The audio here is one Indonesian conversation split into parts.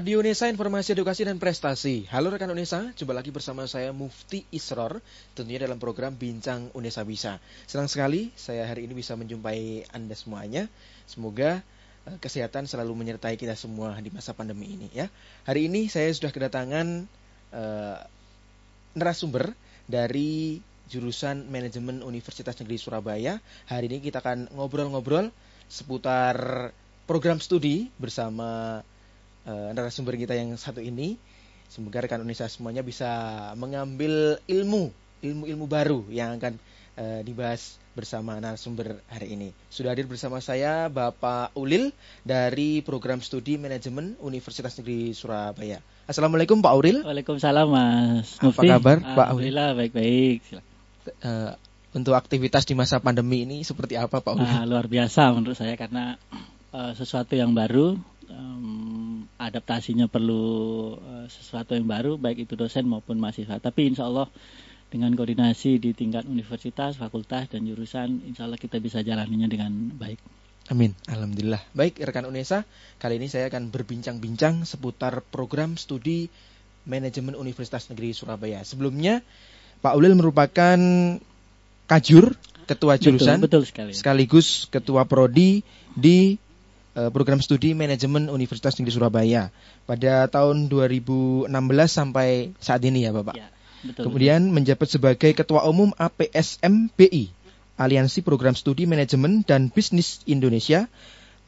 Radio Unesa Informasi Edukasi dan Prestasi. Halo rekan Unesa, jumpa lagi bersama saya Mufti Isror, tentunya dalam program Bincang Unesa Bisa. Senang sekali saya hari ini bisa menjumpai Anda semuanya. Semoga uh, kesehatan selalu menyertai kita semua di masa pandemi ini ya. Hari ini saya sudah kedatangan uh, narasumber dari jurusan Manajemen Universitas Negeri Surabaya. Hari ini kita akan ngobrol-ngobrol seputar program studi bersama uh, narasumber kita yang satu ini. Semoga rekan Indonesia semuanya bisa mengambil ilmu, ilmu-ilmu baru yang akan uh, dibahas bersama narasumber hari ini. Sudah hadir bersama saya Bapak Ulil dari program studi manajemen Universitas Negeri Surabaya. Assalamualaikum Pak Ulil. Waalaikumsalam Mas. Apa kabar Pak Ulil? Alhamdulillah baik-baik. Uh, untuk aktivitas di masa pandemi ini seperti apa Pak Ulil? Uh, luar biasa menurut saya karena uh, sesuatu yang baru um, adaptasinya perlu uh, sesuatu yang baru baik itu dosen maupun mahasiswa. Tapi insya Allah dengan koordinasi di tingkat universitas, fakultas dan jurusan, insya Allah kita bisa jalaninya dengan baik. Amin. Alhamdulillah. Baik, rekan UNESA, kali ini saya akan berbincang-bincang seputar program studi manajemen Universitas Negeri Surabaya. Sebelumnya, Pak Ulil merupakan kajur, ketua jurusan, betul, betul sekali. sekaligus ketua prodi di program studi manajemen Universitas Negeri Surabaya pada tahun 2016 sampai saat ini ya Bapak. Ya, betul, Kemudian betul. menjabat sebagai Ketua Umum APSMBI, Aliansi Program Studi Manajemen dan Bisnis Indonesia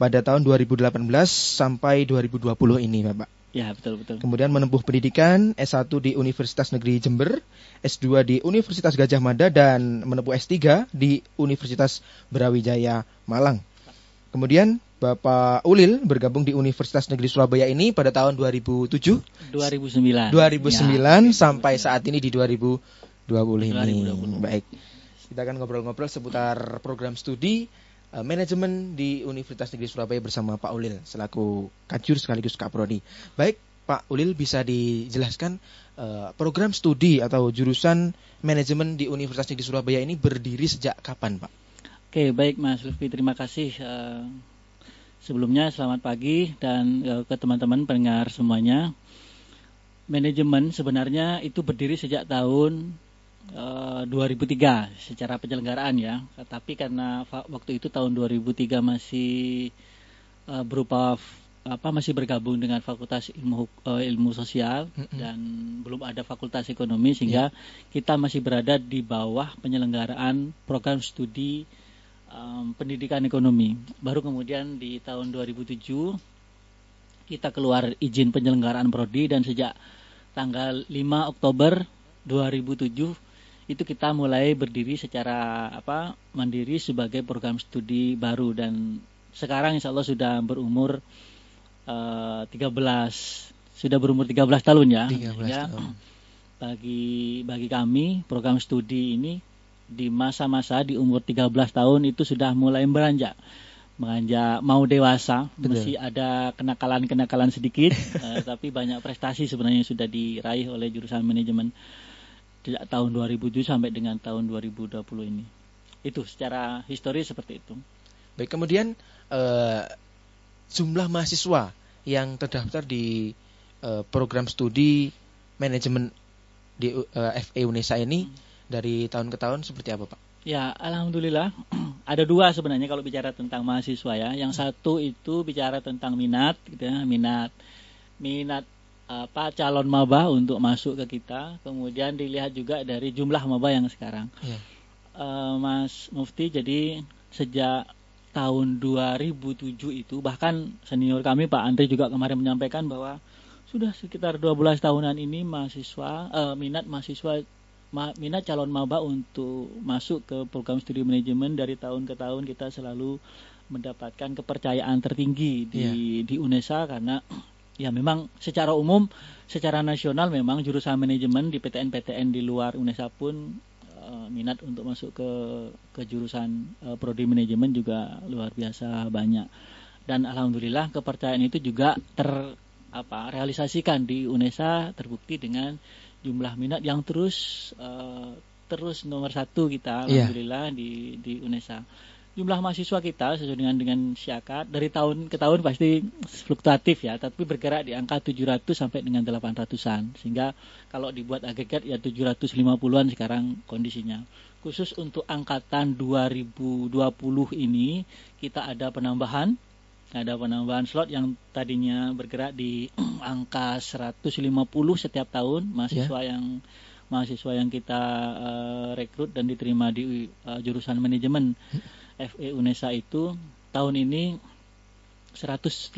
pada tahun 2018 sampai 2020 ini Bapak. Ya, betul betul. Kemudian menempuh pendidikan S1 di Universitas Negeri Jember, S2 di Universitas Gajah Mada dan menempuh S3 di Universitas Brawijaya Malang. Kemudian Bapak Ulil bergabung di Universitas Negeri Surabaya ini pada tahun 2007. 2009. 2009 ya, sampai saat ini di 2020 ini. 2020. Baik. Kita akan ngobrol-ngobrol seputar program studi uh, manajemen di Universitas Negeri Surabaya bersama Pak Ulil selaku kajur sekaligus kaprodi. Baik, Pak Ulil bisa dijelaskan uh, program studi atau jurusan manajemen di Universitas Negeri Surabaya ini berdiri sejak kapan, Pak? Oke, baik Mas Lutfi, terima kasih. Uh, sebelumnya selamat pagi dan uh, ke teman-teman pendengar semuanya. Manajemen sebenarnya itu berdiri sejak tahun uh, 2003 secara penyelenggaraan ya. Tapi karena waktu itu tahun 2003 masih uh, berupa apa masih bergabung dengan Fakultas Ilmu uh, Ilmu Sosial mm -hmm. dan belum ada Fakultas Ekonomi sehingga yeah. kita masih berada di bawah penyelenggaraan program studi um, pendidikan ekonomi. Baru kemudian di tahun 2007 kita keluar izin penyelenggaraan prodi dan sejak tanggal 5 Oktober 2007 itu kita mulai berdiri secara apa mandiri sebagai program studi baru dan sekarang insya Allah sudah berumur uh, 13 sudah berumur 13 tahun ya 13 ya, tahun. bagi bagi kami program studi ini di masa-masa di umur 13 tahun itu sudah mulai beranjak menganjak mau dewasa Betul. masih ada kenakalan-kenakalan sedikit uh, tapi banyak prestasi sebenarnya sudah diraih oleh jurusan manajemen sejak tahun 2007 sampai dengan tahun 2020 ini. Itu secara histori seperti itu. Baik kemudian uh, jumlah mahasiswa yang terdaftar di uh, program studi manajemen di uh, FE UNESA ini hmm dari tahun ke tahun seperti apa Pak? Ya, alhamdulillah ada dua sebenarnya kalau bicara tentang mahasiswa ya. Yang satu itu bicara tentang minat, gitu ya, minat, minat apa calon maba untuk masuk ke kita. Kemudian dilihat juga dari jumlah maba yang sekarang. Ya. Uh, Mas Mufti, jadi sejak tahun 2007 itu bahkan senior kami Pak Andri juga kemarin menyampaikan bahwa sudah sekitar 12 tahunan ini mahasiswa uh, minat mahasiswa minat calon maba untuk masuk ke program studi manajemen dari tahun ke tahun kita selalu mendapatkan kepercayaan tertinggi di yeah. di UNESA karena ya memang secara umum secara nasional memang jurusan manajemen di PTN-PTN di luar UNESA pun uh, minat untuk masuk ke ke jurusan uh, prodi manajemen juga luar biasa banyak dan alhamdulillah kepercayaan itu juga ter apa realisasikan di UNESA terbukti dengan jumlah minat yang terus uh, terus nomor satu kita iya. alhamdulillah di di UNESA jumlah mahasiswa kita sesuai dengan dengan siakat dari tahun ke tahun pasti fluktuatif ya, tapi bergerak di angka 700 sampai dengan 800-an. Sehingga kalau dibuat agregat ya 750-an sekarang kondisinya. Khusus untuk angkatan 2020 ini kita ada penambahan ada penambahan slot yang tadinya bergerak di angka 150 setiap tahun mahasiswa yeah. yang mahasiswa yang kita uh, rekrut dan diterima di uh, jurusan manajemen hmm FE UNESA itu tahun ini 180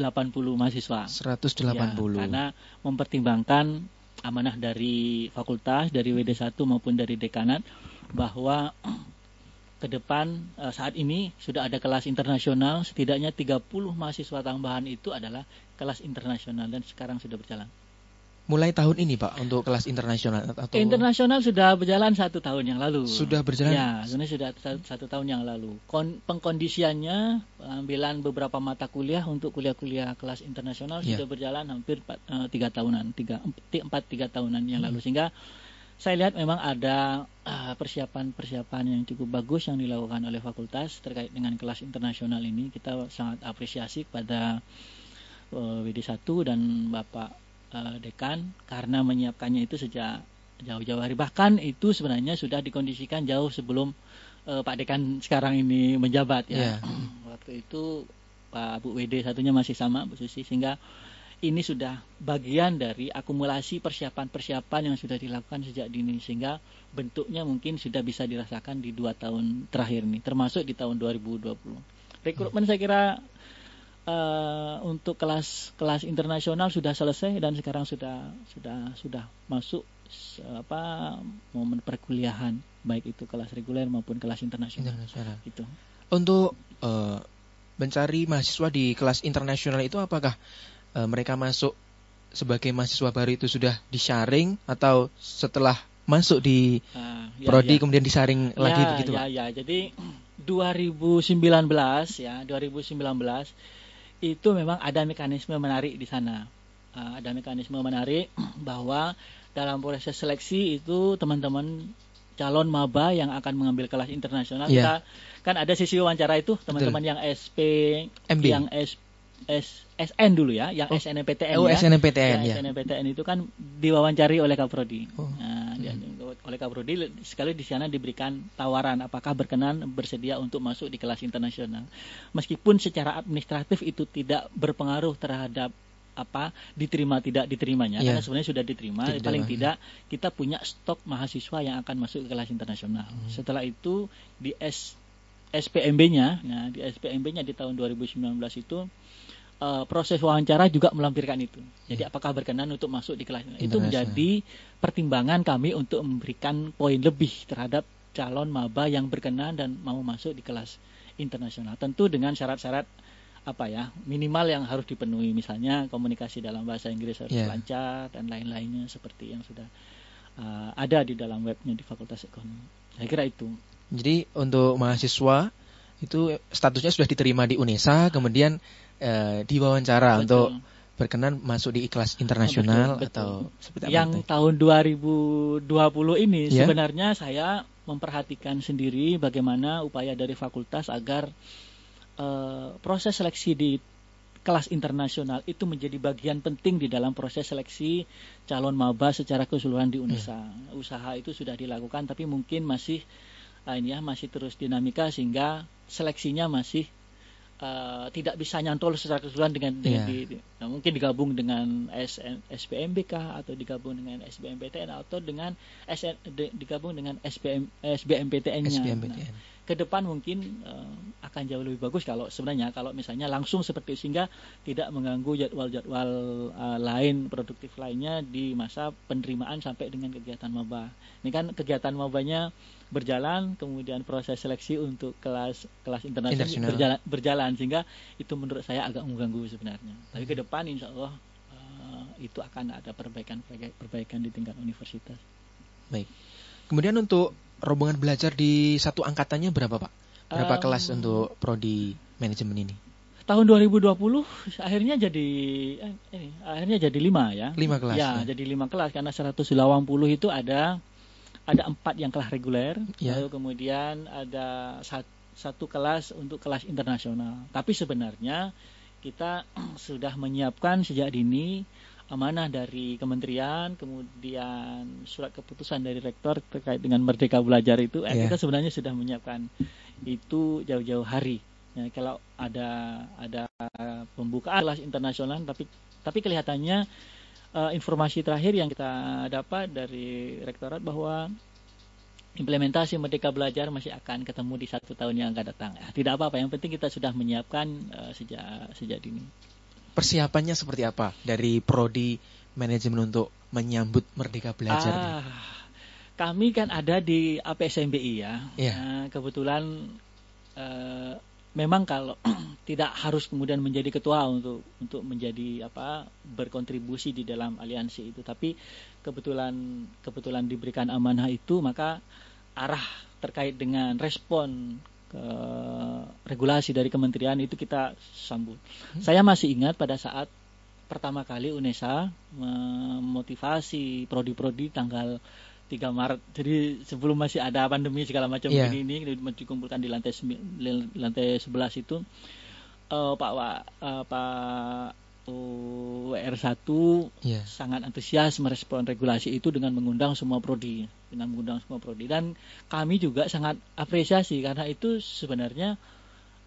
mahasiswa. 180. Ya, karena mempertimbangkan amanah dari fakultas, dari WD1 maupun dari dekanat bahwa ke depan eh, saat ini sudah ada kelas internasional setidaknya 30 mahasiswa tambahan itu adalah kelas internasional dan sekarang sudah berjalan. Mulai tahun ini Pak untuk kelas internasional atau internasional sudah berjalan satu tahun yang lalu. Sudah berjalan? Ya sebenarnya sudah satu, satu tahun yang lalu. Kon, pengkondisiannya pengambilan beberapa mata kuliah untuk kuliah-kuliah kelas internasional ya. sudah berjalan hampir uh, tiga tahunan tiga empat tiga tahunan yang hmm. lalu sehingga saya lihat memang ada eh, persiapan-persiapan yang cukup bagus yang dilakukan oleh fakultas terkait dengan kelas internasional ini kita sangat apresiasi kepada uh, eh, WD1 dan Bapak uh, dekan karena menyiapkannya itu sejak jauh-jauh hari bahkan itu sebenarnya sudah dikondisikan jauh sebelum uh, Pak dekan sekarang ini menjabat ya. Yeah. Waktu itu Pak Bu WD satunya masih sama Bu Susi sehingga ini sudah bagian dari akumulasi persiapan-persiapan yang sudah dilakukan sejak dini sehingga bentuknya mungkin sudah bisa dirasakan di dua tahun terakhir ini termasuk di tahun 2020 rekrutmen saya kira uh, untuk kelas kelas internasional sudah selesai dan sekarang sudah sudah sudah masuk apa momen perkuliahan baik itu kelas reguler maupun kelas internasional. internasional. Itu. Untuk uh, mencari mahasiswa di kelas internasional itu apakah uh, mereka masuk sebagai mahasiswa baru itu sudah disaring atau setelah masuk di uh, ya, prodi ya. kemudian disaring ya, lagi begitu ya, Ya, jadi 2019 ya, 2019 itu memang ada mekanisme menarik di sana. Uh, ada mekanisme menarik bahwa dalam proses seleksi itu teman-teman calon maba yang akan mengambil kelas internasional yeah. kita kan ada sisi wawancara itu teman-teman yang SP MB. yang S, S, SN dulu ya, yang oh. SNMPTN oh, ya. SNMPTN ya. ya. SNMPTN itu kan diwawancari oleh Kaprodi. Oh. Nah, hmm. oleh Kaprodi sekali di sana diberikan tawaran apakah berkenan bersedia untuk masuk di kelas internasional. Meskipun secara administratif itu tidak berpengaruh terhadap apa diterima tidak diterimanya yeah. karena sebenarnya sudah diterima tidak paling tidak kita punya stok mahasiswa yang akan masuk ke kelas internasional. Hmm. Setelah itu di S SPMB-nya, nah di SPMB-nya di tahun 2019 itu uh, proses wawancara juga melampirkan itu. Jadi hmm. apakah berkenan untuk masuk di kelas itu menjadi pertimbangan kami untuk memberikan poin lebih terhadap calon maba yang berkenan dan mau masuk di kelas internasional. Tentu dengan syarat-syarat apa ya minimal yang harus dipenuhi misalnya komunikasi dalam bahasa Inggris harus yeah. lancar dan lain-lainnya seperti yang sudah uh, ada di dalam webnya di Fakultas Ekonomi. Saya kira itu. Jadi untuk mahasiswa itu statusnya sudah diterima di UNESA, kemudian uh, diwawancara betul. untuk berkenan masuk di kelas internasional betul, betul. atau seperti apa? Yang itu? tahun 2020 ini yeah. sebenarnya saya memperhatikan sendiri bagaimana upaya dari fakultas agar uh, proses seleksi di kelas internasional itu menjadi bagian penting di dalam proses seleksi calon maba secara keseluruhan di UNESA. Hmm. Usaha itu sudah dilakukan tapi mungkin masih ini ya masih terus dinamika sehingga seleksinya masih uh, tidak bisa nyantol secara keseluruhan dengan, dengan yeah. di, di, nah, mungkin digabung dengan SN, SPMBK atau digabung dengan SBMPTN atau dengan SN, di, digabung dengan SBM SBMPTN-nya. SBMPTN. Nah, ke depan mungkin uh, akan jauh lebih bagus kalau sebenarnya kalau misalnya langsung seperti sehingga tidak mengganggu jadwal-jadwal uh, lain produktif lainnya di masa penerimaan sampai dengan kegiatan maba. Ini kan kegiatan mabanya berjalan kemudian proses seleksi untuk kelas kelas internasional, berjalan berjalan sehingga itu menurut saya agak mengganggu sebenarnya. Tapi ke depan insya Allah uh, itu akan ada perbaikan perbaikan di tingkat universitas. Baik. Kemudian untuk rombongan belajar di satu angkatannya berapa pak? Berapa um, kelas untuk prodi manajemen ini? tahun 2020 akhirnya jadi eh, ini, akhirnya jadi lima ya. Lima kelas ya, ya. jadi lima kelas karena 180 itu ada ada empat yang kelas reguler, ya. lalu kemudian ada satu satu kelas untuk kelas internasional. Tapi sebenarnya kita sudah menyiapkan sejak dini amanah dari kementerian, kemudian surat keputusan dari rektor terkait dengan merdeka belajar itu, yeah. kita sebenarnya sudah menyiapkan itu jauh-jauh hari. Ya, kalau ada ada pembukaan kelas internasional, tapi tapi kelihatannya uh, informasi terakhir yang kita dapat dari rektorat bahwa implementasi Merdeka Belajar masih akan ketemu di satu tahun yang akan datang. Ya, tidak apa-apa, yang penting kita sudah menyiapkan uh, sejak sejak dini. Persiapannya seperti apa dari prodi manajemen untuk menyambut Merdeka Belajar? Ah, kami kan ada di APSMBI ya. Yeah. Nah, kebetulan uh, memang kalau tidak harus kemudian menjadi ketua untuk untuk menjadi apa berkontribusi di dalam aliansi itu tapi kebetulan kebetulan diberikan amanah itu maka arah terkait dengan respon ke regulasi dari kementerian itu kita sambut. Hmm. Saya masih ingat pada saat pertama kali UNESA memotivasi prodi-prodi tanggal 3 Maret. Jadi sebelum masih ada pandemi segala macam yeah. ini ini dikumpulkan di lantai lantai 11 itu uh, Pak uh, Pak WR1 yeah. sangat antusias merespon regulasi itu dengan mengundang semua prodi, dengan mengundang semua prodi dan kami juga sangat apresiasi karena itu sebenarnya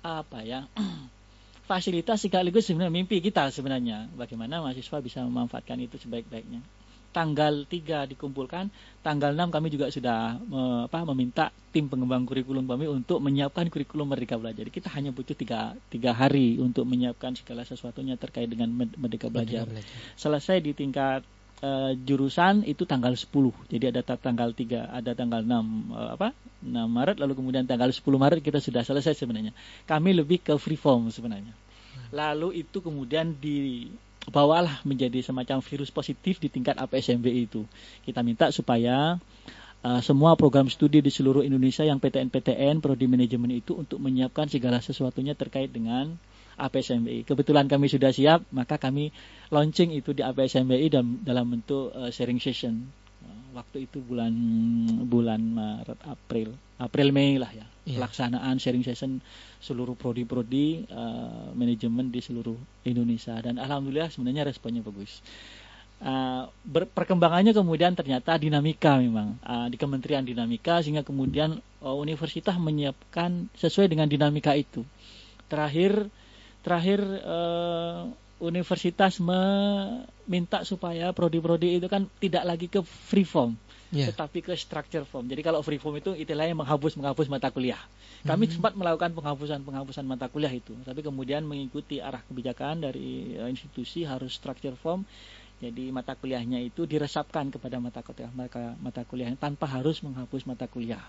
apa ya fasilitas sekaligus sebenarnya mimpi kita sebenarnya bagaimana mahasiswa bisa memanfaatkan itu sebaik-baiknya tanggal 3 dikumpulkan, tanggal 6 kami juga sudah me, apa, meminta tim pengembang kurikulum kami untuk menyiapkan kurikulum Merdeka Belajar. Jadi kita hanya butuh tiga, tiga hari untuk menyiapkan segala sesuatunya terkait dengan Merdeka Belajar. Merdeka Belajar. Selesai di tingkat uh, jurusan itu tanggal 10. Jadi ada tanggal 3, ada tanggal 6 uh, eh, apa? 6 Maret lalu kemudian tanggal 10 Maret kita sudah selesai sebenarnya. Kami lebih ke free form sebenarnya. Hmm. Lalu itu kemudian di bawalah menjadi semacam virus positif di tingkat APSMB itu. Kita minta supaya uh, semua program studi di seluruh Indonesia yang PTN-PTN, prodi manajemen itu untuk menyiapkan segala sesuatunya terkait dengan APSMBI. Kebetulan kami sudah siap, maka kami launching itu di APSMBI dan dalam bentuk uh, sharing session waktu itu bulan bulan Maret April. April Mei lah ya. Yeah. pelaksanaan sharing session seluruh prodi-prodi uh, manajemen di seluruh Indonesia. Dan alhamdulillah sebenarnya responnya bagus. Uh, perkembangannya kemudian ternyata dinamika memang. Uh, di Kementerian Dinamika sehingga kemudian uh, universitas menyiapkan sesuai dengan dinamika itu. Terakhir terakhir uh, universitas meminta supaya prodi-prodi itu kan tidak lagi ke free form, yeah. tetapi ke structure form. Jadi kalau free form itu istilahnya menghapus menghapus mata kuliah. Kami mm -hmm. sempat melakukan penghapusan penghapusan mata kuliah itu, tapi kemudian mengikuti arah kebijakan dari eh, institusi harus structure form. Jadi mata kuliahnya itu diresapkan kepada mata kuliah mata, mata kuliah tanpa harus menghapus mata kuliah.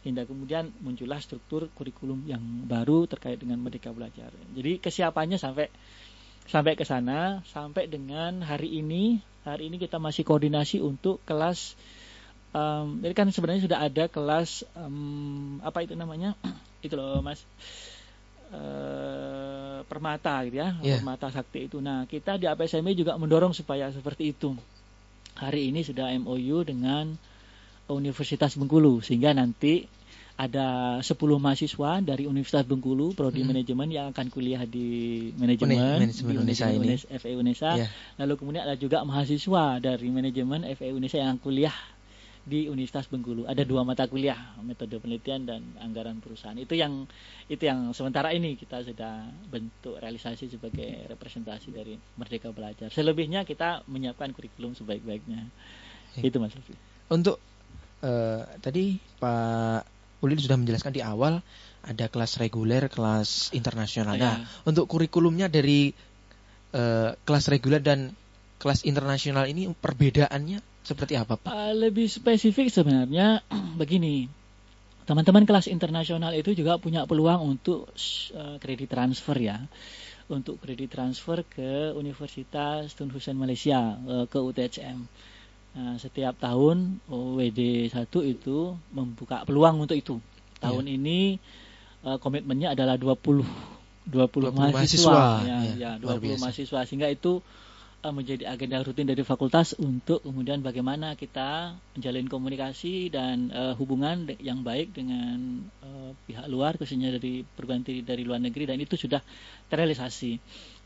Hingga kemudian muncullah struktur kurikulum yang baru terkait dengan merdeka belajar. Jadi kesiapannya sampai sampai ke sana sampai dengan hari ini. Hari ini kita masih koordinasi untuk kelas um, jadi kan sebenarnya sudah ada kelas um, apa itu namanya? Itu loh mas. Uh, permata gitu ya yeah. permata sakti itu. Nah kita di APSMI juga mendorong supaya seperti itu. Hari ini sudah MOU dengan Universitas Bengkulu sehingga nanti ada 10 mahasiswa dari Universitas Bengkulu prodi hmm. manajemen yang akan kuliah di manajemen, manajemen di Indonesia ini. FE Unesa. Yeah. Lalu kemudian ada juga mahasiswa dari manajemen FE Unesa yang kuliah di Universitas Bengkulu. Ada dua mata kuliah, metode penelitian dan anggaran perusahaan. Itu yang itu yang sementara ini kita sudah bentuk realisasi sebagai representasi dari Merdeka Belajar. Selebihnya kita menyiapkan kurikulum sebaik-baiknya. Yeah. Itu Mas Untuk uh, tadi Pak Ulil sudah menjelaskan di awal ada kelas reguler, kelas internasional. Nah, ya. untuk kurikulumnya dari uh, kelas reguler dan kelas internasional ini perbedaannya seperti apa, Pak? Uh, lebih spesifik sebenarnya begini. Teman-teman kelas internasional itu juga punya peluang untuk uh, kredit transfer ya. Untuk kredit transfer ke Universitas Tun Hussein Malaysia, uh, ke UTHM. Nah, setiap tahun WD 1 itu membuka peluang untuk itu. Tahun yeah. ini uh, komitmennya adalah 20 20, 20 mahasiswa, mahasiswa. Ya, ya, ya 20 mahasiswa sehingga itu uh, menjadi agenda rutin dari fakultas untuk kemudian bagaimana kita menjalin komunikasi dan uh, hubungan yang baik dengan uh, pihak luar khususnya dari perguruan tinggi dari luar negeri dan itu sudah terrealisasi.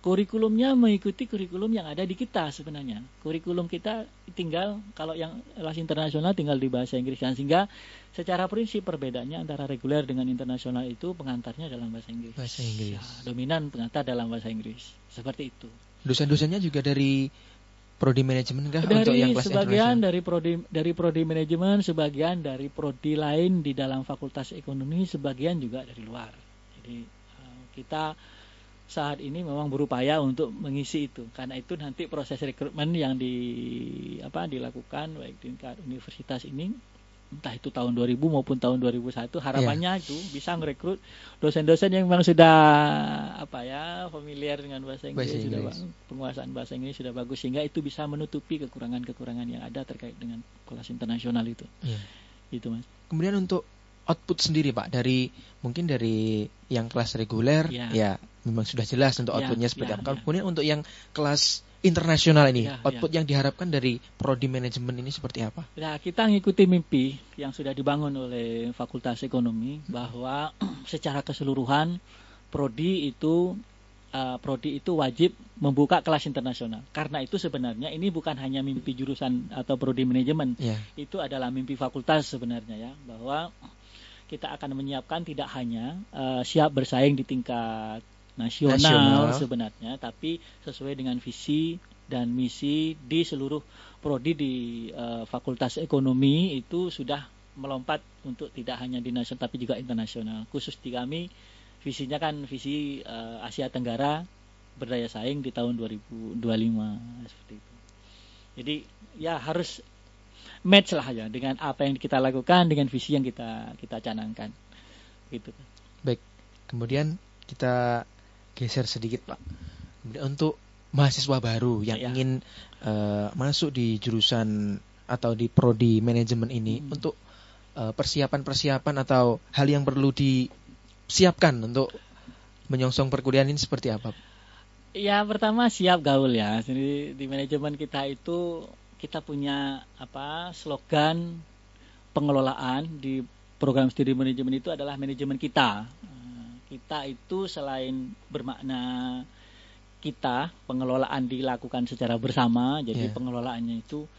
Kurikulumnya mengikuti kurikulum yang ada di kita sebenarnya. Kurikulum kita tinggal kalau yang kelas internasional tinggal di bahasa Inggris kan sehingga secara prinsip perbedaannya antara reguler dengan internasional itu pengantarnya dalam bahasa Inggris. Bahasa Inggris. Ya, dominan pengantar dalam bahasa Inggris. Seperti itu. Dosen-dosennya juga dari prodi manajemen kah dari untuk yang kelas sebagian dari prodi dari prodi manajemen, sebagian dari prodi lain di dalam fakultas ekonomi, sebagian juga dari luar. Jadi eh, kita saat ini memang berupaya untuk mengisi itu karena itu nanti proses rekrutmen yang di apa dilakukan baik di tingkat universitas ini entah itu tahun 2000 maupun tahun 2001 harapannya yeah. itu bisa merekrut dosen-dosen yang memang sudah apa ya familiar dengan bahasa Inggris, bahasa Inggris. sudah penguasaan bahasa Inggris sudah bagus sehingga itu bisa menutupi kekurangan-kekurangan yang ada terkait dengan kelas internasional itu. Yeah. Itu Mas. Kemudian untuk output sendiri Pak dari mungkin dari yang kelas reguler yeah. ya memang sudah jelas untuk ya, outputnya yeah, seperti yeah, apa. Yeah. Kemudian untuk yang kelas internasional ini, ya, output ya. yang diharapkan dari prodi manajemen ini seperti apa? Ya, kita mengikuti mimpi yang sudah dibangun oleh Fakultas Ekonomi bahwa secara keseluruhan prodi itu uh, prodi itu wajib membuka kelas internasional. Karena itu sebenarnya ini bukan hanya mimpi jurusan atau prodi manajemen, ya. itu adalah mimpi fakultas sebenarnya ya, bahwa kita akan menyiapkan tidak hanya uh, siap bersaing di tingkat nasional, nasional sebenarnya, tapi sesuai dengan visi dan misi di seluruh prodi di uh, Fakultas Ekonomi itu sudah melompat untuk tidak hanya di nasional tapi juga internasional. Khusus di kami visinya kan visi uh, Asia Tenggara berdaya saing di tahun 2025 seperti itu. Jadi ya harus match lah ya dengan apa yang kita lakukan dengan visi yang kita kita canangkan. Gitu. Baik. Kemudian kita geser sedikit Pak. Untuk mahasiswa baru yang ya. ingin uh, masuk di jurusan atau di prodi manajemen ini hmm. untuk persiapan eh, persiapan-persiapan atau hal yang perlu disiapkan untuk menyongsong perkuliahan ini seperti apa? Ya pertama siap gaul ya. Jadi di manajemen kita itu kita punya apa slogan pengelolaan di program studi manajemen itu adalah manajemen kita kita itu selain bermakna kita pengelolaan dilakukan secara bersama jadi yeah. pengelolaannya itu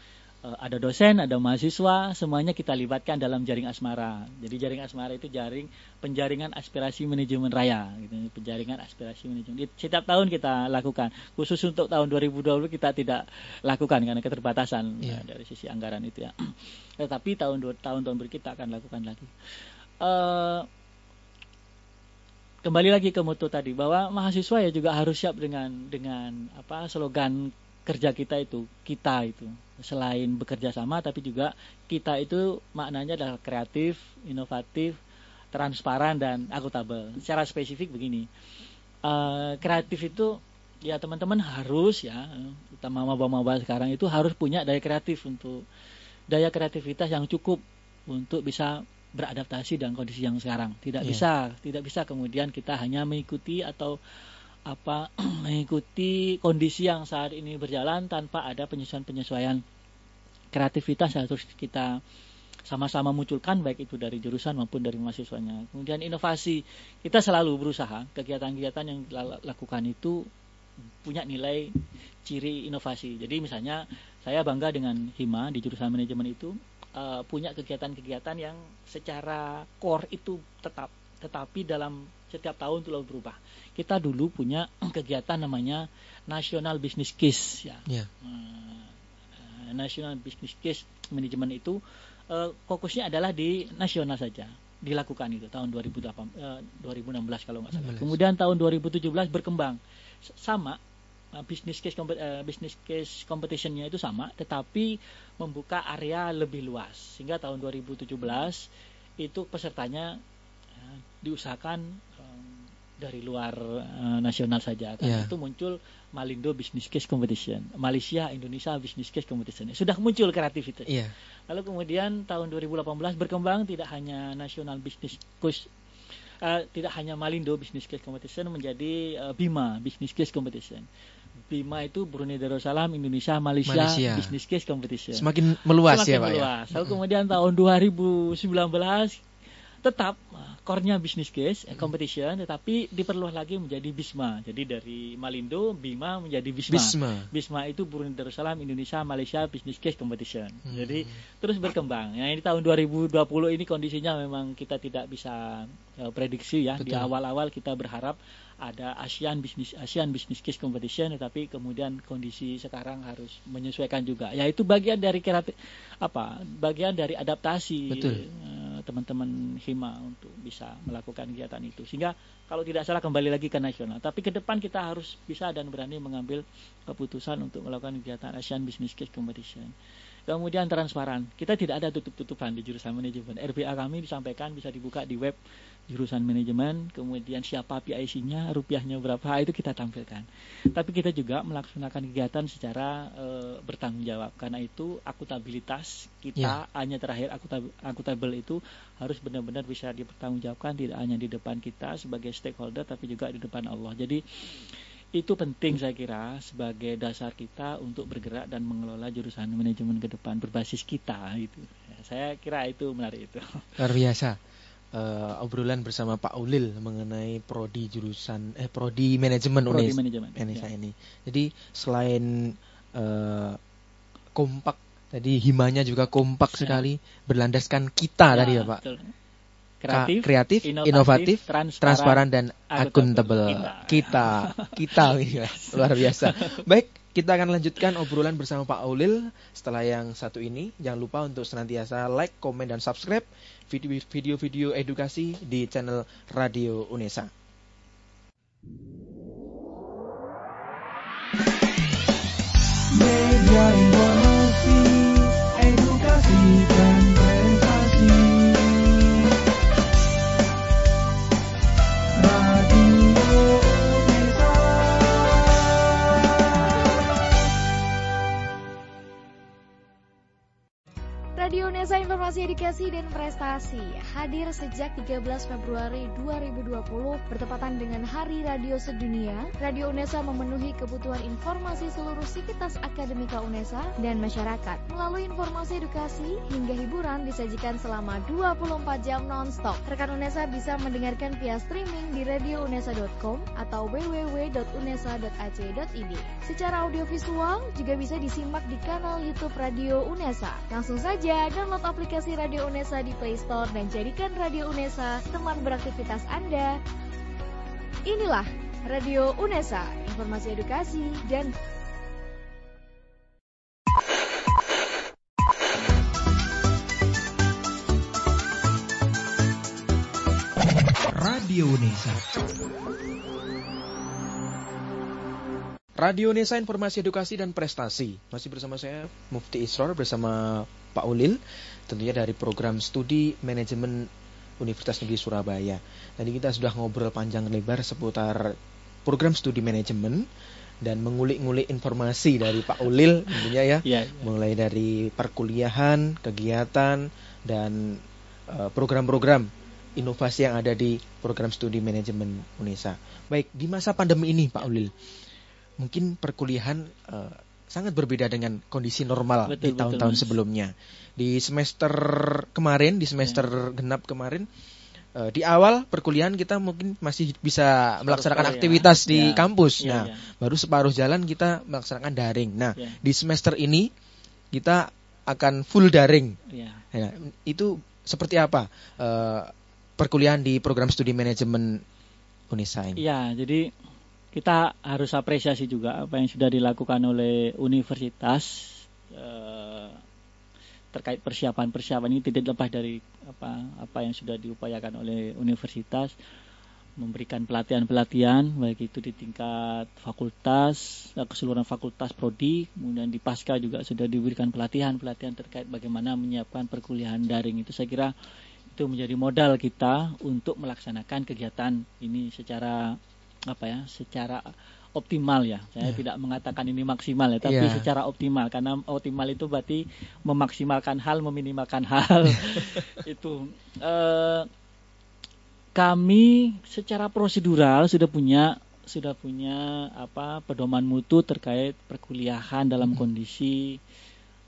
uh, ada dosen ada mahasiswa semuanya kita libatkan dalam jaring asmara. Jadi jaring asmara itu jaring penjaringan aspirasi manajemen raya gitu. Penjaringan aspirasi manajemen. Setiap tahun kita lakukan. Khusus untuk tahun 2020 kita tidak lakukan karena keterbatasan yeah. uh, dari sisi anggaran itu ya. Tetapi tahun dua tahun tahun berikutnya kita akan lakukan lagi. Uh, kembali lagi ke mutu tadi bahwa mahasiswa ya juga harus siap dengan dengan apa slogan kerja kita itu kita itu selain bekerja sama tapi juga kita itu maknanya adalah kreatif, inovatif, transparan dan akuntabel. Secara spesifik begini, uh, kreatif itu ya teman-teman harus ya, utama maba-maba sekarang itu harus punya daya kreatif untuk daya kreativitas yang cukup untuk bisa beradaptasi dengan kondisi yang sekarang. Tidak yeah. bisa, tidak bisa kemudian kita hanya mengikuti atau apa mengikuti kondisi yang saat ini berjalan tanpa ada penyesuaian-penyesuaian kreativitas yang harus kita sama-sama munculkan baik itu dari jurusan maupun dari mahasiswanya. Kemudian inovasi kita selalu berusaha kegiatan-kegiatan yang lakukan itu punya nilai ciri inovasi. Jadi misalnya saya bangga dengan Hima di jurusan manajemen itu uh, punya kegiatan-kegiatan yang secara core itu tetap tetapi dalam setiap tahun itu berubah. Kita dulu punya kegiatan namanya National Business Case ya. Yeah. Uh, National Business Case manajemen itu uh, fokusnya adalah di nasional saja dilakukan itu tahun 2008 uh, 2016 kalau nggak salah. Kemudian tahun 2017 berkembang sama uh, business case uh, business case competitionnya itu sama tetapi membuka area lebih luas. Sehingga tahun 2017 itu pesertanya uh, diusahakan um, dari luar uh, nasional saja. Karena yeah. itu muncul Malindo Business Case Competition Malaysia Indonesia Business Case Competition. Sudah muncul kreativitas. Yeah. lalu kemudian tahun 2018 berkembang tidak hanya nasional business case uh, tidak hanya Malindo Business Case Competition menjadi uh, Bima Business Case Competition BIMA itu Brunei Darussalam Indonesia Malaysia, Malaysia. Business Case Competition. Semakin meluas Semakin ya Pak ya. meluas. Lalu kemudian tahun 2019 tetap uh, core-nya business case eh, competition tetapi diperluas lagi menjadi BISMA. Jadi dari Malindo Bima menjadi BISMA. Bisma. BISMA itu Brunei Darussalam Indonesia Malaysia Business Case Competition. Hmm. Jadi terus berkembang. Ya ini tahun 2020 ini kondisinya memang kita tidak bisa uh, prediksi ya. Di Betul. awal-awal kita berharap ada ASEAN Business ASEAN Business Case Competition tetapi kemudian kondisi sekarang harus menyesuaikan juga. Ya itu bagian dari kreatif apa? Bagian dari adaptasi eh, teman-teman Hima untuk bisa melakukan kegiatan itu. Sehingga kalau tidak salah kembali lagi ke nasional. Tapi ke depan kita harus bisa dan berani mengambil keputusan untuk melakukan kegiatan ASEAN Business Case Competition. Kemudian transparan. Kita tidak ada tutup-tutupan di jurusan manajemen. RBA kami disampaikan bisa dibuka di web jurusan manajemen, kemudian siapa PIC-nya, rupiahnya berapa, itu kita tampilkan. Tapi kita juga melaksanakan kegiatan secara eh, bertanggung jawab. Karena itu akutabilitas kita hanya terakhir akutab- akutabel itu harus benar-benar bisa dipertanggungjawabkan tidak hanya di depan kita sebagai stakeholder tapi juga di depan Allah. Jadi itu penting saya kira sebagai dasar kita untuk bergerak dan mengelola jurusan manajemen ke depan berbasis kita gitu. Ya, saya kira itu menarik itu. Luar biasa. Eh, obrolan bersama Pak Ulil mengenai prodi jurusan eh prodi manajemen Prodi Unes manajemen. Ya. ini. Jadi selain eh, kompak tadi himanya juga kompak Ya. sekali berlandaskan kita tadi ya Pak. betul. Kreatif, kreatif, inovatif, inovatif, transparan, transparan dan akuntabel. Kita, kita, iya, luar biasa. Baik, kita akan lanjutkan obrolan bersama Pak Aulil setelah yang satu ini. Jangan lupa untuk senantiasa like, komen, dan subscribe video- video-video edukasi di channel Radio Unesa. Media Informasi Edukasi dan Prestasi hadir sejak 13 Februari 2020 bertepatan dengan Hari Radio Sedunia. Radio Unesa memenuhi kebutuhan informasi seluruh sivitas akademika Unesa dan masyarakat melalui informasi edukasi hingga hiburan disajikan selama 24 jam non-stop. Rekan Unesa bisa mendengarkan via streaming di radiounesa.com atau www.unesa.ac.id. Secara audiovisual juga bisa disimak di kanal YouTube Radio Unesa. Langsung saja download aplikasi Radio Unesa di Play Store dan jadikan Radio Unesa teman beraktivitas Anda. Inilah Radio Unesa, informasi edukasi dan Radio Desa. Radio Unesa Informasi Edukasi dan Prestasi. Masih bersama saya Mufti Isror bersama Pak Ulil, tentunya dari program studi manajemen Universitas Negeri Surabaya. Tadi kita sudah ngobrol panjang lebar seputar program studi manajemen dan mengulik-ngulik informasi dari Pak Ulil tentunya ya. Ya, mulai dari perkuliahan, kegiatan, dan eh, program-program inovasi yang ada di program studi manajemen UNESA. Baik, di masa pandemi ini Pak Ulil, mungkin perkuliahan eh, sangat berbeda dengan kondisi normal Betul, di tahun-tahun sebelumnya. Di semester kemarin, di semester genap kemarin, eh, di awal perkuliahan kita mungkin masih bisa melaksanakan Separuh ya. aktivitas di Ya, kampus. ya, nah, ya. baru separuh jalan kita melaksanakan daring. Nah, Ya. di semester ini kita akan full daring. Ya. Ya, itu seperti apa eh, perkuliahan di program studi manajemen Unisa ini? Iya, jadi kita harus apresiasi juga apa yang sudah dilakukan oleh universitas eh, terkait persiapan-persiapan ini tidak lepas dari apa apa yang sudah diupayakan oleh universitas memberikan pelatihan-pelatihan baik itu di tingkat fakultas eh, keseluruhan fakultas prodi kemudian di pasca juga sudah diberikan pelatihan-pelatihan terkait bagaimana menyiapkan perkuliahan daring itu. Saya kira itu menjadi modal kita untuk melaksanakan kegiatan ini secara apa ya secara optimal ya saya Ya. tidak mengatakan ini maksimal ya tapi Ya. secara optimal karena optimal itu berarti memaksimalkan hal meminimalkan hal itu eh, kami secara prosedural sudah punya sudah punya apa pedoman mutu terkait perkuliahan dalam kondisi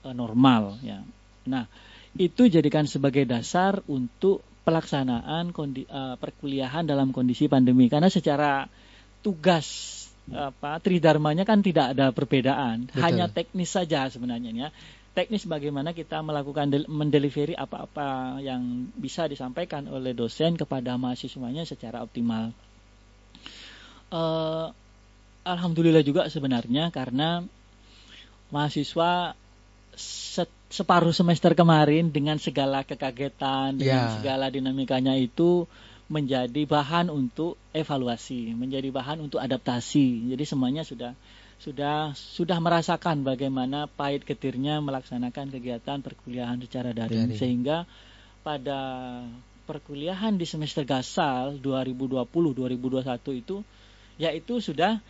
eh, normal ya. Nah, itu jadikan sebagai dasar untuk pelaksanaan kondi, eh, perkuliahan dalam kondisi pandemi karena secara tugas apa tridharmanya kan tidak ada perbedaan, Betul. hanya teknis saja sebenarnya ya. Teknis bagaimana kita melakukan del- mendelivery apa-apa yang bisa disampaikan oleh dosen kepada mahasiswanya secara optimal. Eh, Alhamdulillah juga sebenarnya karena mahasiswa se- separuh semester kemarin dengan segala kekagetan, dengan Ya. segala dinamikanya itu menjadi bahan untuk evaluasi, menjadi bahan untuk adaptasi. Jadi semuanya sudah sudah sudah merasakan bagaimana pahit getirnya melaksanakan kegiatan perkuliahan secara daring Daring. sehingga pada perkuliahan di semester gasal 2020-2021 itu yaitu sudah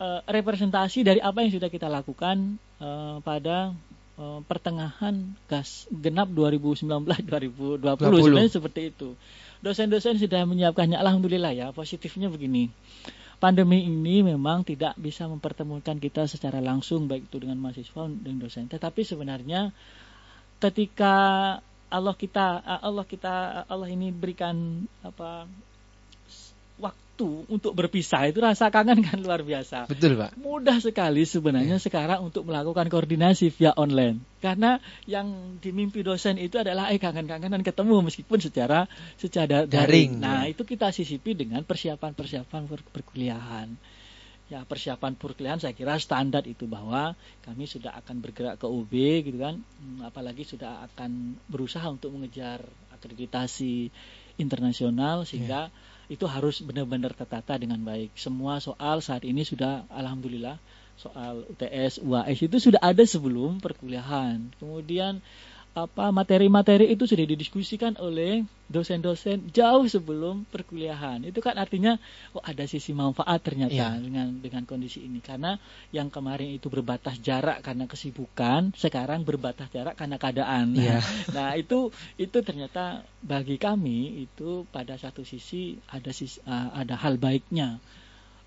eh, representasi dari apa yang sudah kita lakukan eh, pada eh, pertengahan gas genap 2019-2020 20. sebenarnya seperti itu. Dosen-dosen sudah menyiapkannya. Alhamdulillah ya. Positifnya begini. Pandemi ini memang tidak bisa mempertemukan kita secara langsung baik itu dengan mahasiswa dan dosen. Tetapi sebenarnya ketika Allah kita Allah kita Allah ini berikan apa waktu untuk berpisah itu rasa kangen kan luar biasa Betul, Pak. mudah sekali sebenarnya sekarang untuk melakukan koordinasi via online karena yang dimimpi dosen itu adalah eh kangen-kangenan ketemu meskipun secara secara Daring, daring. Nah, ya. itu kita sisipi dengan persiapan-persiapan per- perkuliahan. Ya, persiapan perkuliahan saya kira standar itu bahwa kami sudah akan bergerak ke UB gitu kan. Hmm, Apalagi sudah akan berusaha untuk mengejar akreditasi internasional sehingga itu harus benar-benar tertata dengan baik. Semua soal saat ini sudah alhamdulillah soal UTS, UAS itu sudah ada sebelum perkuliahan. Kemudian apa materi-materi itu sudah didiskusikan oleh dosen-dosen jauh sebelum perkuliahan. Itu kan artinya oh ada sisi manfaat ternyata Iya. dengan dengan kondisi ini karena yang kemarin itu berbatas jarak karena kesibukan, sekarang berbatas jarak karena keadaan. Nah, Iya. Nah, itu itu ternyata bagi kami itu pada satu sisi ada sis- uh, ada hal baiknya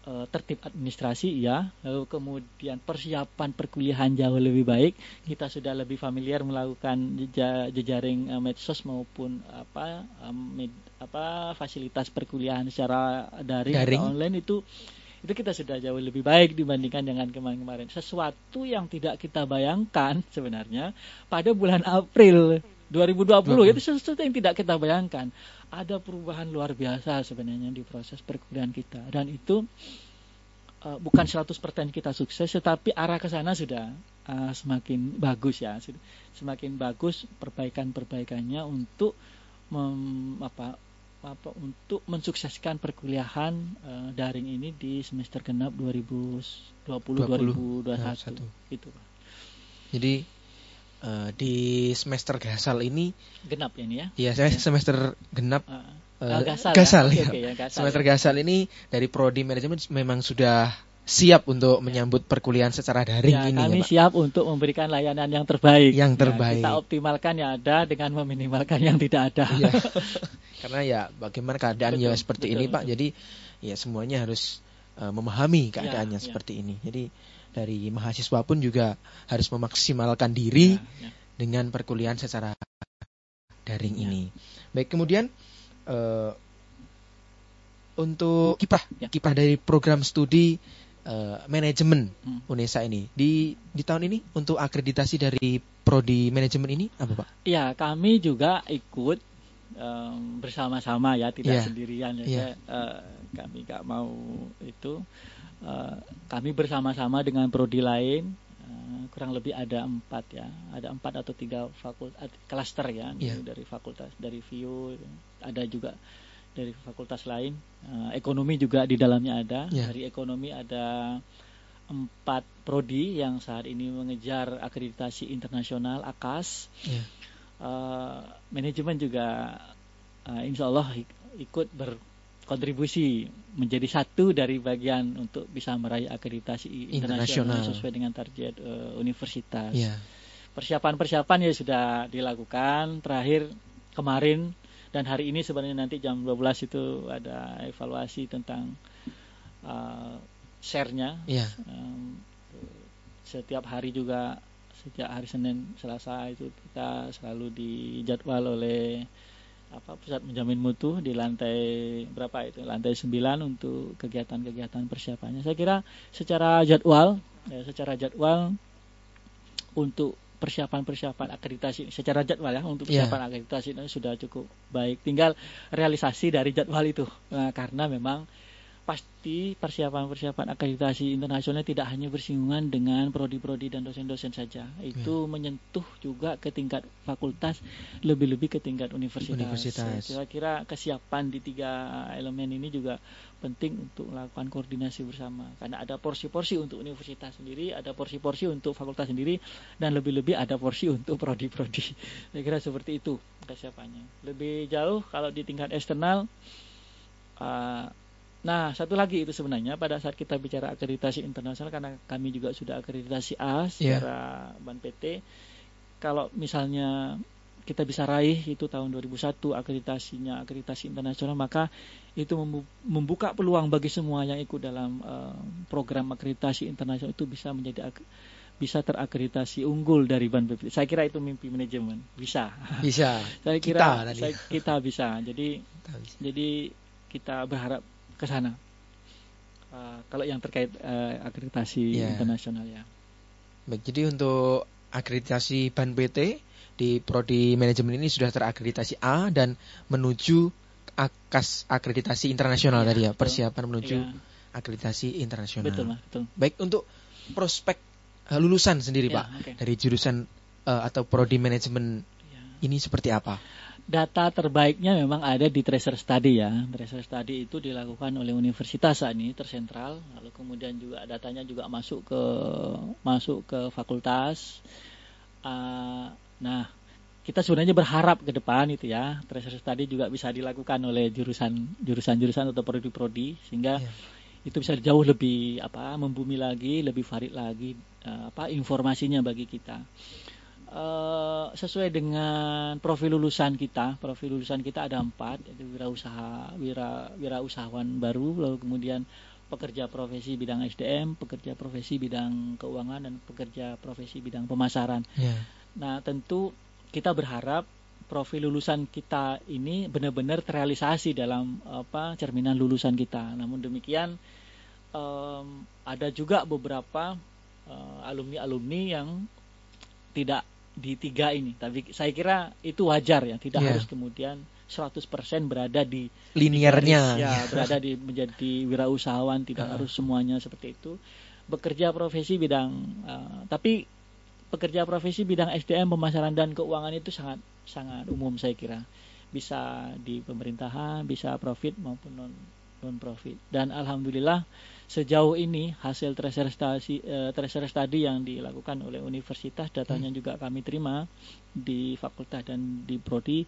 Uh, tertib administrasi ya, lalu kemudian persiapan perkuliahan jauh lebih baik. Kita sudah lebih familiar melakukan jeja- jejaring uh, medsos maupun apa um, med- apa fasilitas perkuliahan secara daring, Daring. atau online itu itu kita sudah jauh lebih baik dibandingkan dengan kemarin-kemarin. Sesuatu yang tidak kita bayangkan sebenarnya pada bulan April 2020 itu sesuatu yang tidak kita bayangkan. Ada perubahan luar biasa sebenarnya di proses perkuliahan kita dan itu uh, bukan 100% kita sukses tetapi arah ke sana sudah uh, semakin bagus ya. Semakin bagus perbaikan-perbaikannya untuk mem- apa apa untuk mensukseskan perkuliahan eh, daring ini di semester genap 2020 2021 itu Pak. Jadi eh, di semester gasal ini Genap ya ini ya. ya saya semester genap Ah, eh, ah, gasal, gasal, ya. ya. Oke, oke, ya, gasal, semester ya. gasal ini dari prodi manajemen memang sudah siap untuk menyambut perkuliahan secara daring Ya, ini kami ya, Pak. siap untuk memberikan layanan yang terbaik. Yang Ya, terbaik. kita optimalkan yang ada dengan meminimalkan yang tidak ada. Iya. Karena ya bagaimana keadaan ya Betul, seperti betul, ini Pak. betul. Jadi ya semuanya harus eh, memahami keadaannya ya. seperti ini. Jadi dari mahasiswa pun juga harus memaksimalkan diri Ya, ya. dengan perkuliahan secara daring Ya. ini. Baik, kemudian eh, untuk kiprah Ya. kiprah dari program studi eh, manajemen Hmm. UNESA ini di di tahun ini untuk akreditasi dari prodi manajemen ini apa Pak? Ya, kami juga ikut em, bersama-sama ya, tidak Iya. sendirian. Ya, Iya. Saya, eh, kami nggak mau itu. Eh, kami bersama-sama dengan prodi lain, eh, kurang lebih ada empat ya, ada empat atau tiga fakultas klaster ya, Iya. dari fakultas dari VIO, ada juga dari fakultas lain. Eh, ekonomi juga di dalamnya ada. Iya. Dari ekonomi ada empat prodi yang saat ini mengejar akreditasi internasional AKAS. Ya. Eh, manajemen juga eh, insya Allah ik- ikut berkontribusi menjadi satu dari bagian untuk bisa meraih akreditasi internasional, sesuai dengan target eh, universitas. Ya. Persiapan-persiapan ya sudah dilakukan. Terakhir kemarin dan hari ini sebenarnya nanti jam 12 itu ada evaluasi tentang uh, share-nya Iya. Em, setiap hari juga setiap hari Senin Selasa itu kita selalu dijadwal oleh apa pusat menjamin mutu di lantai berapa itu? Lantai 9 untuk kegiatan-kegiatan persiapannya. Saya kira secara jadwal ya, secara jadwal untuk persiapan-persiapan akreditasi secara jadwal ya untuk Iya. persiapan akreditasi itu sudah cukup baik. Tinggal realisasi dari jadwal itu. Nah, karena memang pasti persiapan-persiapan akreditasi internasional tidak hanya bersinggungan dengan prodi-prodi dan dosen-dosen saja. Itu menyentuh juga ke tingkat fakultas, lebih-lebih ke tingkat universitas. Universitas. Kira-kira kesiapan di tiga elemen ini juga penting untuk melakukan koordinasi bersama. Karena ada porsi-porsi untuk universitas sendiri, ada porsi-porsi untuk fakultas sendiri, dan lebih-lebih ada porsi untuk prodi-prodi. Saya kira seperti itu kesiapannya. Lebih jauh kalau di tingkat eksternal, uh, Nah, satu lagi itu sebenarnya pada saat kita bicara akreditasi internasional karena kami juga sudah akreditasi A secara ban PT. Kalau misalnya kita bisa raih itu tahun 2001 akreditasinya akreditasi internasional maka itu membu- membuka peluang bagi semua yang ikut dalam eh, program akreditasi internasional itu bisa menjadi bisa terakreditasi unggul dari ban PT. Saya kira itu mimpi manajemen. Bisa. Bisa. Saya kira Kita saya- kita bisa. Jadi jadi kita berharap ke sana. Uh, kalau yang terkait uh, akreditasi Ya. internasional ya. Baik, jadi untuk akreditasi ban PT di prodi manajemen ini sudah terakreditasi A dan menuju akas akreditasi internasional Iya, tadi ya, betul. persiapan menuju Iya, akreditasi internasional. betul betul. Baik untuk prospek eh, lulusan sendiri Ya, Pak oke. dari jurusan eh, atau prodi manajemen Ya. ini seperti apa? Data terbaiknya memang ada di tracer study ya. Tracer study itu dilakukan oleh universitas saat ini tersentral, lalu kemudian juga datanya juga masuk ke masuk ke fakultas. Uh, nah, kita sebenarnya berharap ke depan itu ya, tracer study juga bisa dilakukan oleh jurusan jurusan-jurusan atau prodi-prodi sehingga Ya. itu bisa jauh lebih apa membumi lagi, lebih valid lagi uh, apa informasinya bagi kita. Eh, sesuai dengan profil lulusan kita, profil lulusan kita ada empat, yaitu wirausaha, wira wirausahawan baru, lalu kemudian pekerja profesi bidang SDM, pekerja profesi bidang keuangan dan pekerja profesi bidang pemasaran. Ya. Nah, tentu kita berharap profil lulusan kita ini benar-benar terrealisasi dalam apa cerminan lulusan kita. Namun demikian em, ada juga beberapa eh, alumni-alumni yang tidak di tiga ini. Tapi saya kira itu wajar ya, tidak Iya. harus kemudian 100% berada di Linearnya. ya berada di menjadi wirausahawan tidak Ah. harus semuanya seperti itu bekerja profesi bidang eh, tapi pekerja profesi bidang SDM pemasaran dan keuangan itu sangat sangat umum saya kira bisa di pemerintahan bisa profit maupun non non profit dan alhamdulillah sejauh ini hasil tracer study, eh, tracer study yang dilakukan oleh universitas datanya juga kami terima di fakultas dan di prodi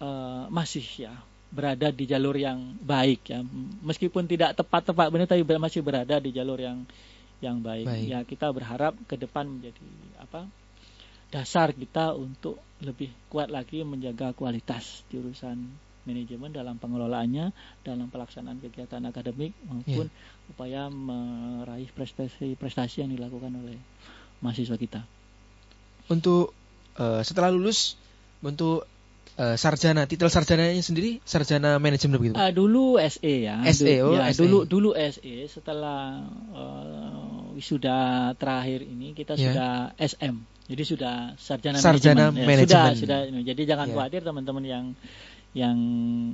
eh, masih ya berada di jalur yang baik ya meskipun tidak tepat-tepat benar tapi masih berada di jalur yang yang baik. Baik. ya kita berharap ke depan menjadi apa dasar kita untuk lebih kuat lagi menjaga kualitas jurusan manajemen dalam pengelolaannya dalam pelaksanaan kegiatan akademik maupun upaya meraih prestasi-prestasi yang dilakukan oleh mahasiswa kita. Untuk eh, setelah lulus untuk eh, sarjana, titel sarjananya sendiri sarjana manajemen begitu. Ah, dulu SE ya. SE, oh, ya, SE. dulu dulu SE setelah eh, wisuda terakhir ini kita Ya. sudah SM. Jadi sudah sarjana, Sarjana manajemen. Ya, sudah sudah jadi jangan Ya. khawatir teman-teman yang yang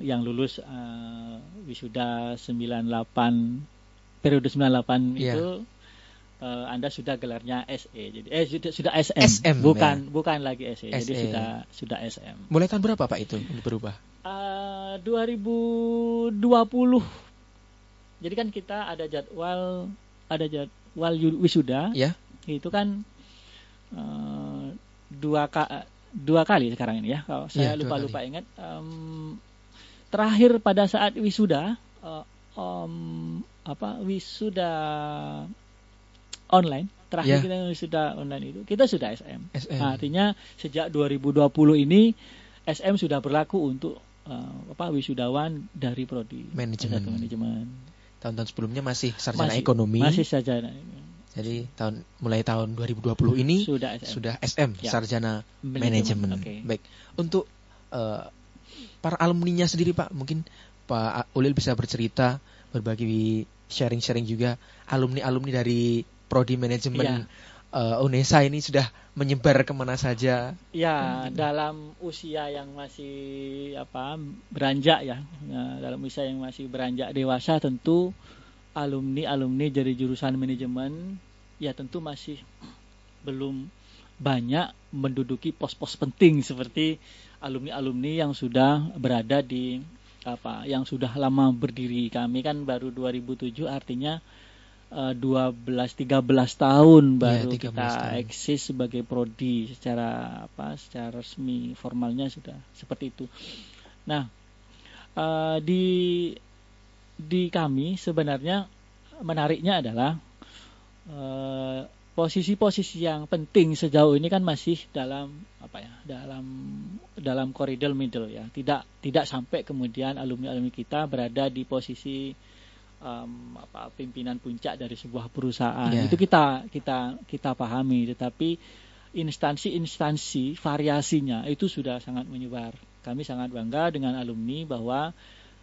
yang lulus eh, wisuda 98 periode 98 Ya. itu eh, Anda sudah gelarnya SE. Jadi eh sudah sudah SM, SM, bukan bukan lagi SE. Jadi SE. sudah sudah SM. Mulai tahun berapa Pak itu berubah? Eh, 2020. Jadi kan kita ada jadwal ada jadwal wisuda. Ya. Itu kan eh, dua ka, dua kali sekarang ini ya. Kalau saya Iya, dua lupa lupa ingat. Em, terakhir pada saat wisuda eh, em, apa wisuda online. Terakhir Ya. kita wisuda online itu kita sudah SM. SM. Nah, artinya sejak 2020 ini SM sudah berlaku untuk eh, apa wisudawan dari prodi Manajemen. S1 manajemen. tahun-tahun sebelumnya masih sarjana Masih- ekonomi. Masih saja Jadi tahun mulai tahun 2020 ini sudah SM. sudah SM Ya. sarjana manajemen. Oke. Baik. Untuk eh, para alumninya sendiri Pak, mungkin Pak Ulil bisa bercerita, berbagi sharing-sharing juga alumni-alumni dari prodi manajemen eh, UNESA ini sudah menyebar ke mana saja. Ya, dalam usia yang masih apa beranjak ya, Nah, dalam usia yang masih beranjak dewasa tentu alumni-alumni dari jurusan manajemen ya tentu masih belum banyak menduduki pos-pos penting seperti alumni-alumni yang sudah berada di apa yang sudah lama berdiri kami kan baru 2007 artinya eh, 12 13 tahun baru 13 kita tahun. eksis sebagai prodi secara apa secara resmi formalnya sudah seperti itu. Nah, eh, di di kami sebenarnya menariknya adalah posisi-posisi yang penting sejauh ini kan masih dalam apa ya dalam dalam koridor middle ya. Tidak tidak sampai kemudian alumni alumni kita berada di posisi em, apa pimpinan puncak dari sebuah perusahaan. Ya. itu kita kita kita pahami. Tetapi instansi-instansi variasinya itu sudah sangat menyebar. Kami sangat bangga dengan alumni bahwa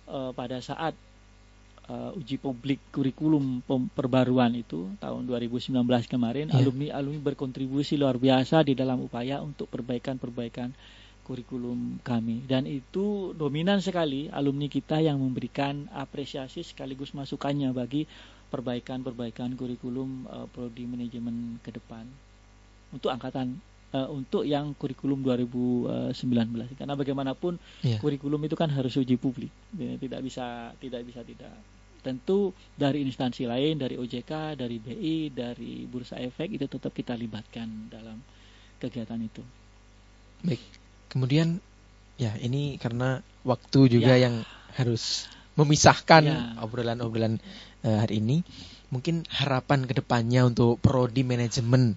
eh, pada saat eh, uji publik kurikulum perbaruan itu tahun 2019 kemarin Ya. alumni-alumni berkontribusi luar biasa di dalam upaya untuk perbaikan-perbaikan kurikulum kami dan itu dominan sekali alumni kita yang memberikan apresiasi sekaligus masukannya bagi perbaikan-perbaikan kurikulum eh, prodi manajemen ke depan untuk angkatan eh, untuk yang kurikulum 2019 karena bagaimanapun Iya. kurikulum itu kan harus uji publik Ya, tidak bisa tidak bisa tidak tentu dari instansi lain dari OJK dari BI dari Bursa Efek itu tetap kita libatkan dalam kegiatan itu Baik. Kemudian ya ini karena waktu juga Ya. yang harus memisahkan Ya. obrolan-obrolan eh, hari ini. Mungkin harapan ke depannya untuk prodi manajemen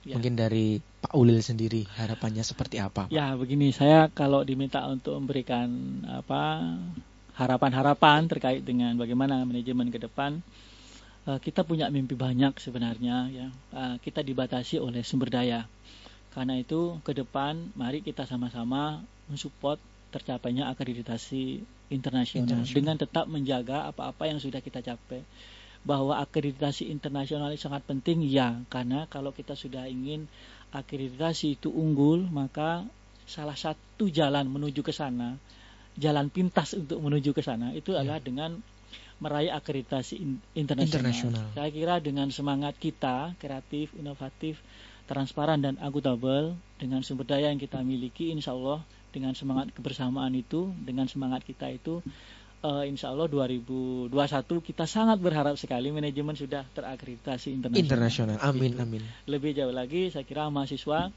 Ya. mungkin dari Pak Ulil sendiri harapannya seperti apa? Pak? Ya begini, saya kalau diminta untuk memberikan apa harapan-harapan terkait dengan bagaimana manajemen ke depan, eh, kita punya mimpi banyak sebenarnya ya. Eh, kita dibatasi oleh sumber daya. Karena itu ke depan mari kita sama-sama mensupport tercapainya akreditasi internasional Internasional. dengan tetap menjaga apa-apa yang sudah kita capai. Bahwa akreditasi internasional sangat penting ya, karena kalau kita sudah ingin akreditasi itu unggul, maka salah satu jalan menuju ke sana, jalan pintas untuk menuju ke sana itu Ya. adalah dengan meraih akreditasi in- internasional. Internasional. Saya kira dengan semangat kita kreatif, inovatif, transparan dan akuntabel dengan sumber daya yang kita miliki, insya Allah dengan semangat kebersamaan itu, dengan semangat kita itu, eh, insya Allah 2021 kita sangat berharap sekali manajemen sudah terakreditasi internasional. Internasional. Amin Gitu amin. lebih jauh lagi saya kira mahasiswa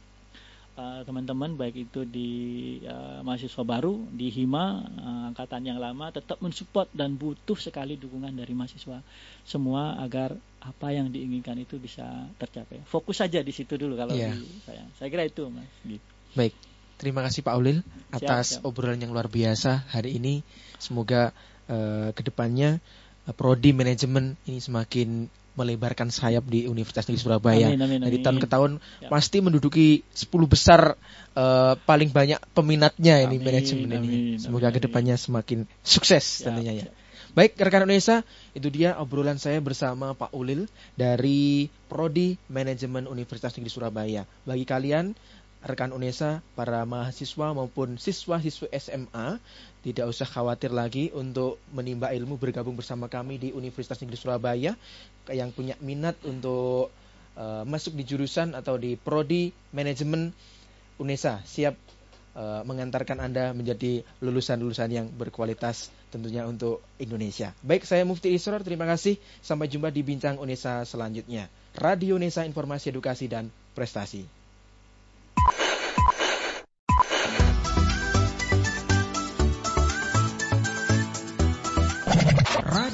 eh, teman-teman baik itu di eh, mahasiswa baru di hima eh, angkatan yang lama tetap mensupport dan butuh sekali dukungan dari mahasiswa semua agar apa yang diinginkan itu bisa tercapai fokus saja di situ dulu kalau Iya. di saya saya kira itu mas gitu. Baik. Terima kasih Pak Ulil atas siap. obrolan yang luar biasa hari ini. Semoga eh, ke depannya eh, prodi manajemen ini semakin melebarkan sayap di Universitas Negeri Surabaya. Amin, amin, Dari amin. tahun ke tahun Ya. pasti menduduki 10 besar eh, paling banyak peminatnya ini Amin, manajemen ini. amin, Semoga amin, ke depannya semakin sukses Siap, tentunya ya. siap. Baik rekan Indonesia, itu dia obrolan saya bersama Pak Ulil dari Prodi Manajemen Universitas Negeri Surabaya. Bagi kalian rekan Unesa, para mahasiswa maupun siswa-siswa SMA, tidak usah khawatir lagi untuk menimba ilmu bergabung bersama kami di Universitas Negeri Surabaya yang punya minat untuk eh, masuk di jurusan atau di Prodi Manajemen Unesa siap eh, mengantarkan Anda menjadi lulusan-lulusan yang berkualitas tentunya untuk Indonesia. Baik, saya Mufti Isror, terima kasih. Sampai jumpa di Bincang Unesa selanjutnya. Radio Unesa Informasi Edukasi dan Prestasi.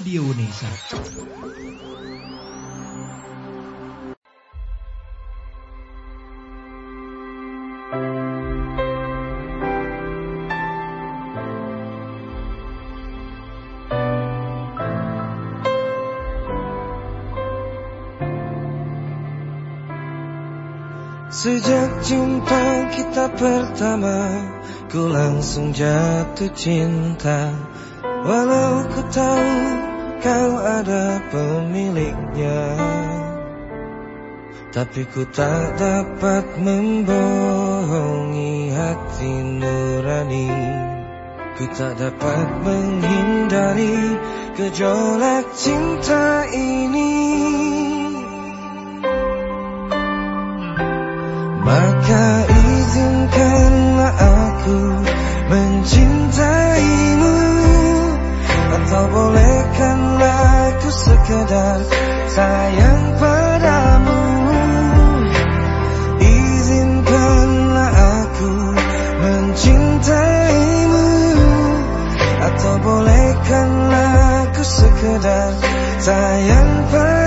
Radio Unesa. Sejak jumpa kita pertama Ku langsung jatuh cinta Walau ku tahu kau ada pemiliknya. Tapi ku tak dapat membohongi hati nurani. Ku tak dapat menghindari gejolak cinta ini. Maka izinkanlah aku mencintaimu. Atau bolehkanlah aku sekedar sayang padamu. Izinkanlah aku mencintaimu Atau bolehkanlah aku sekedar sayang padamu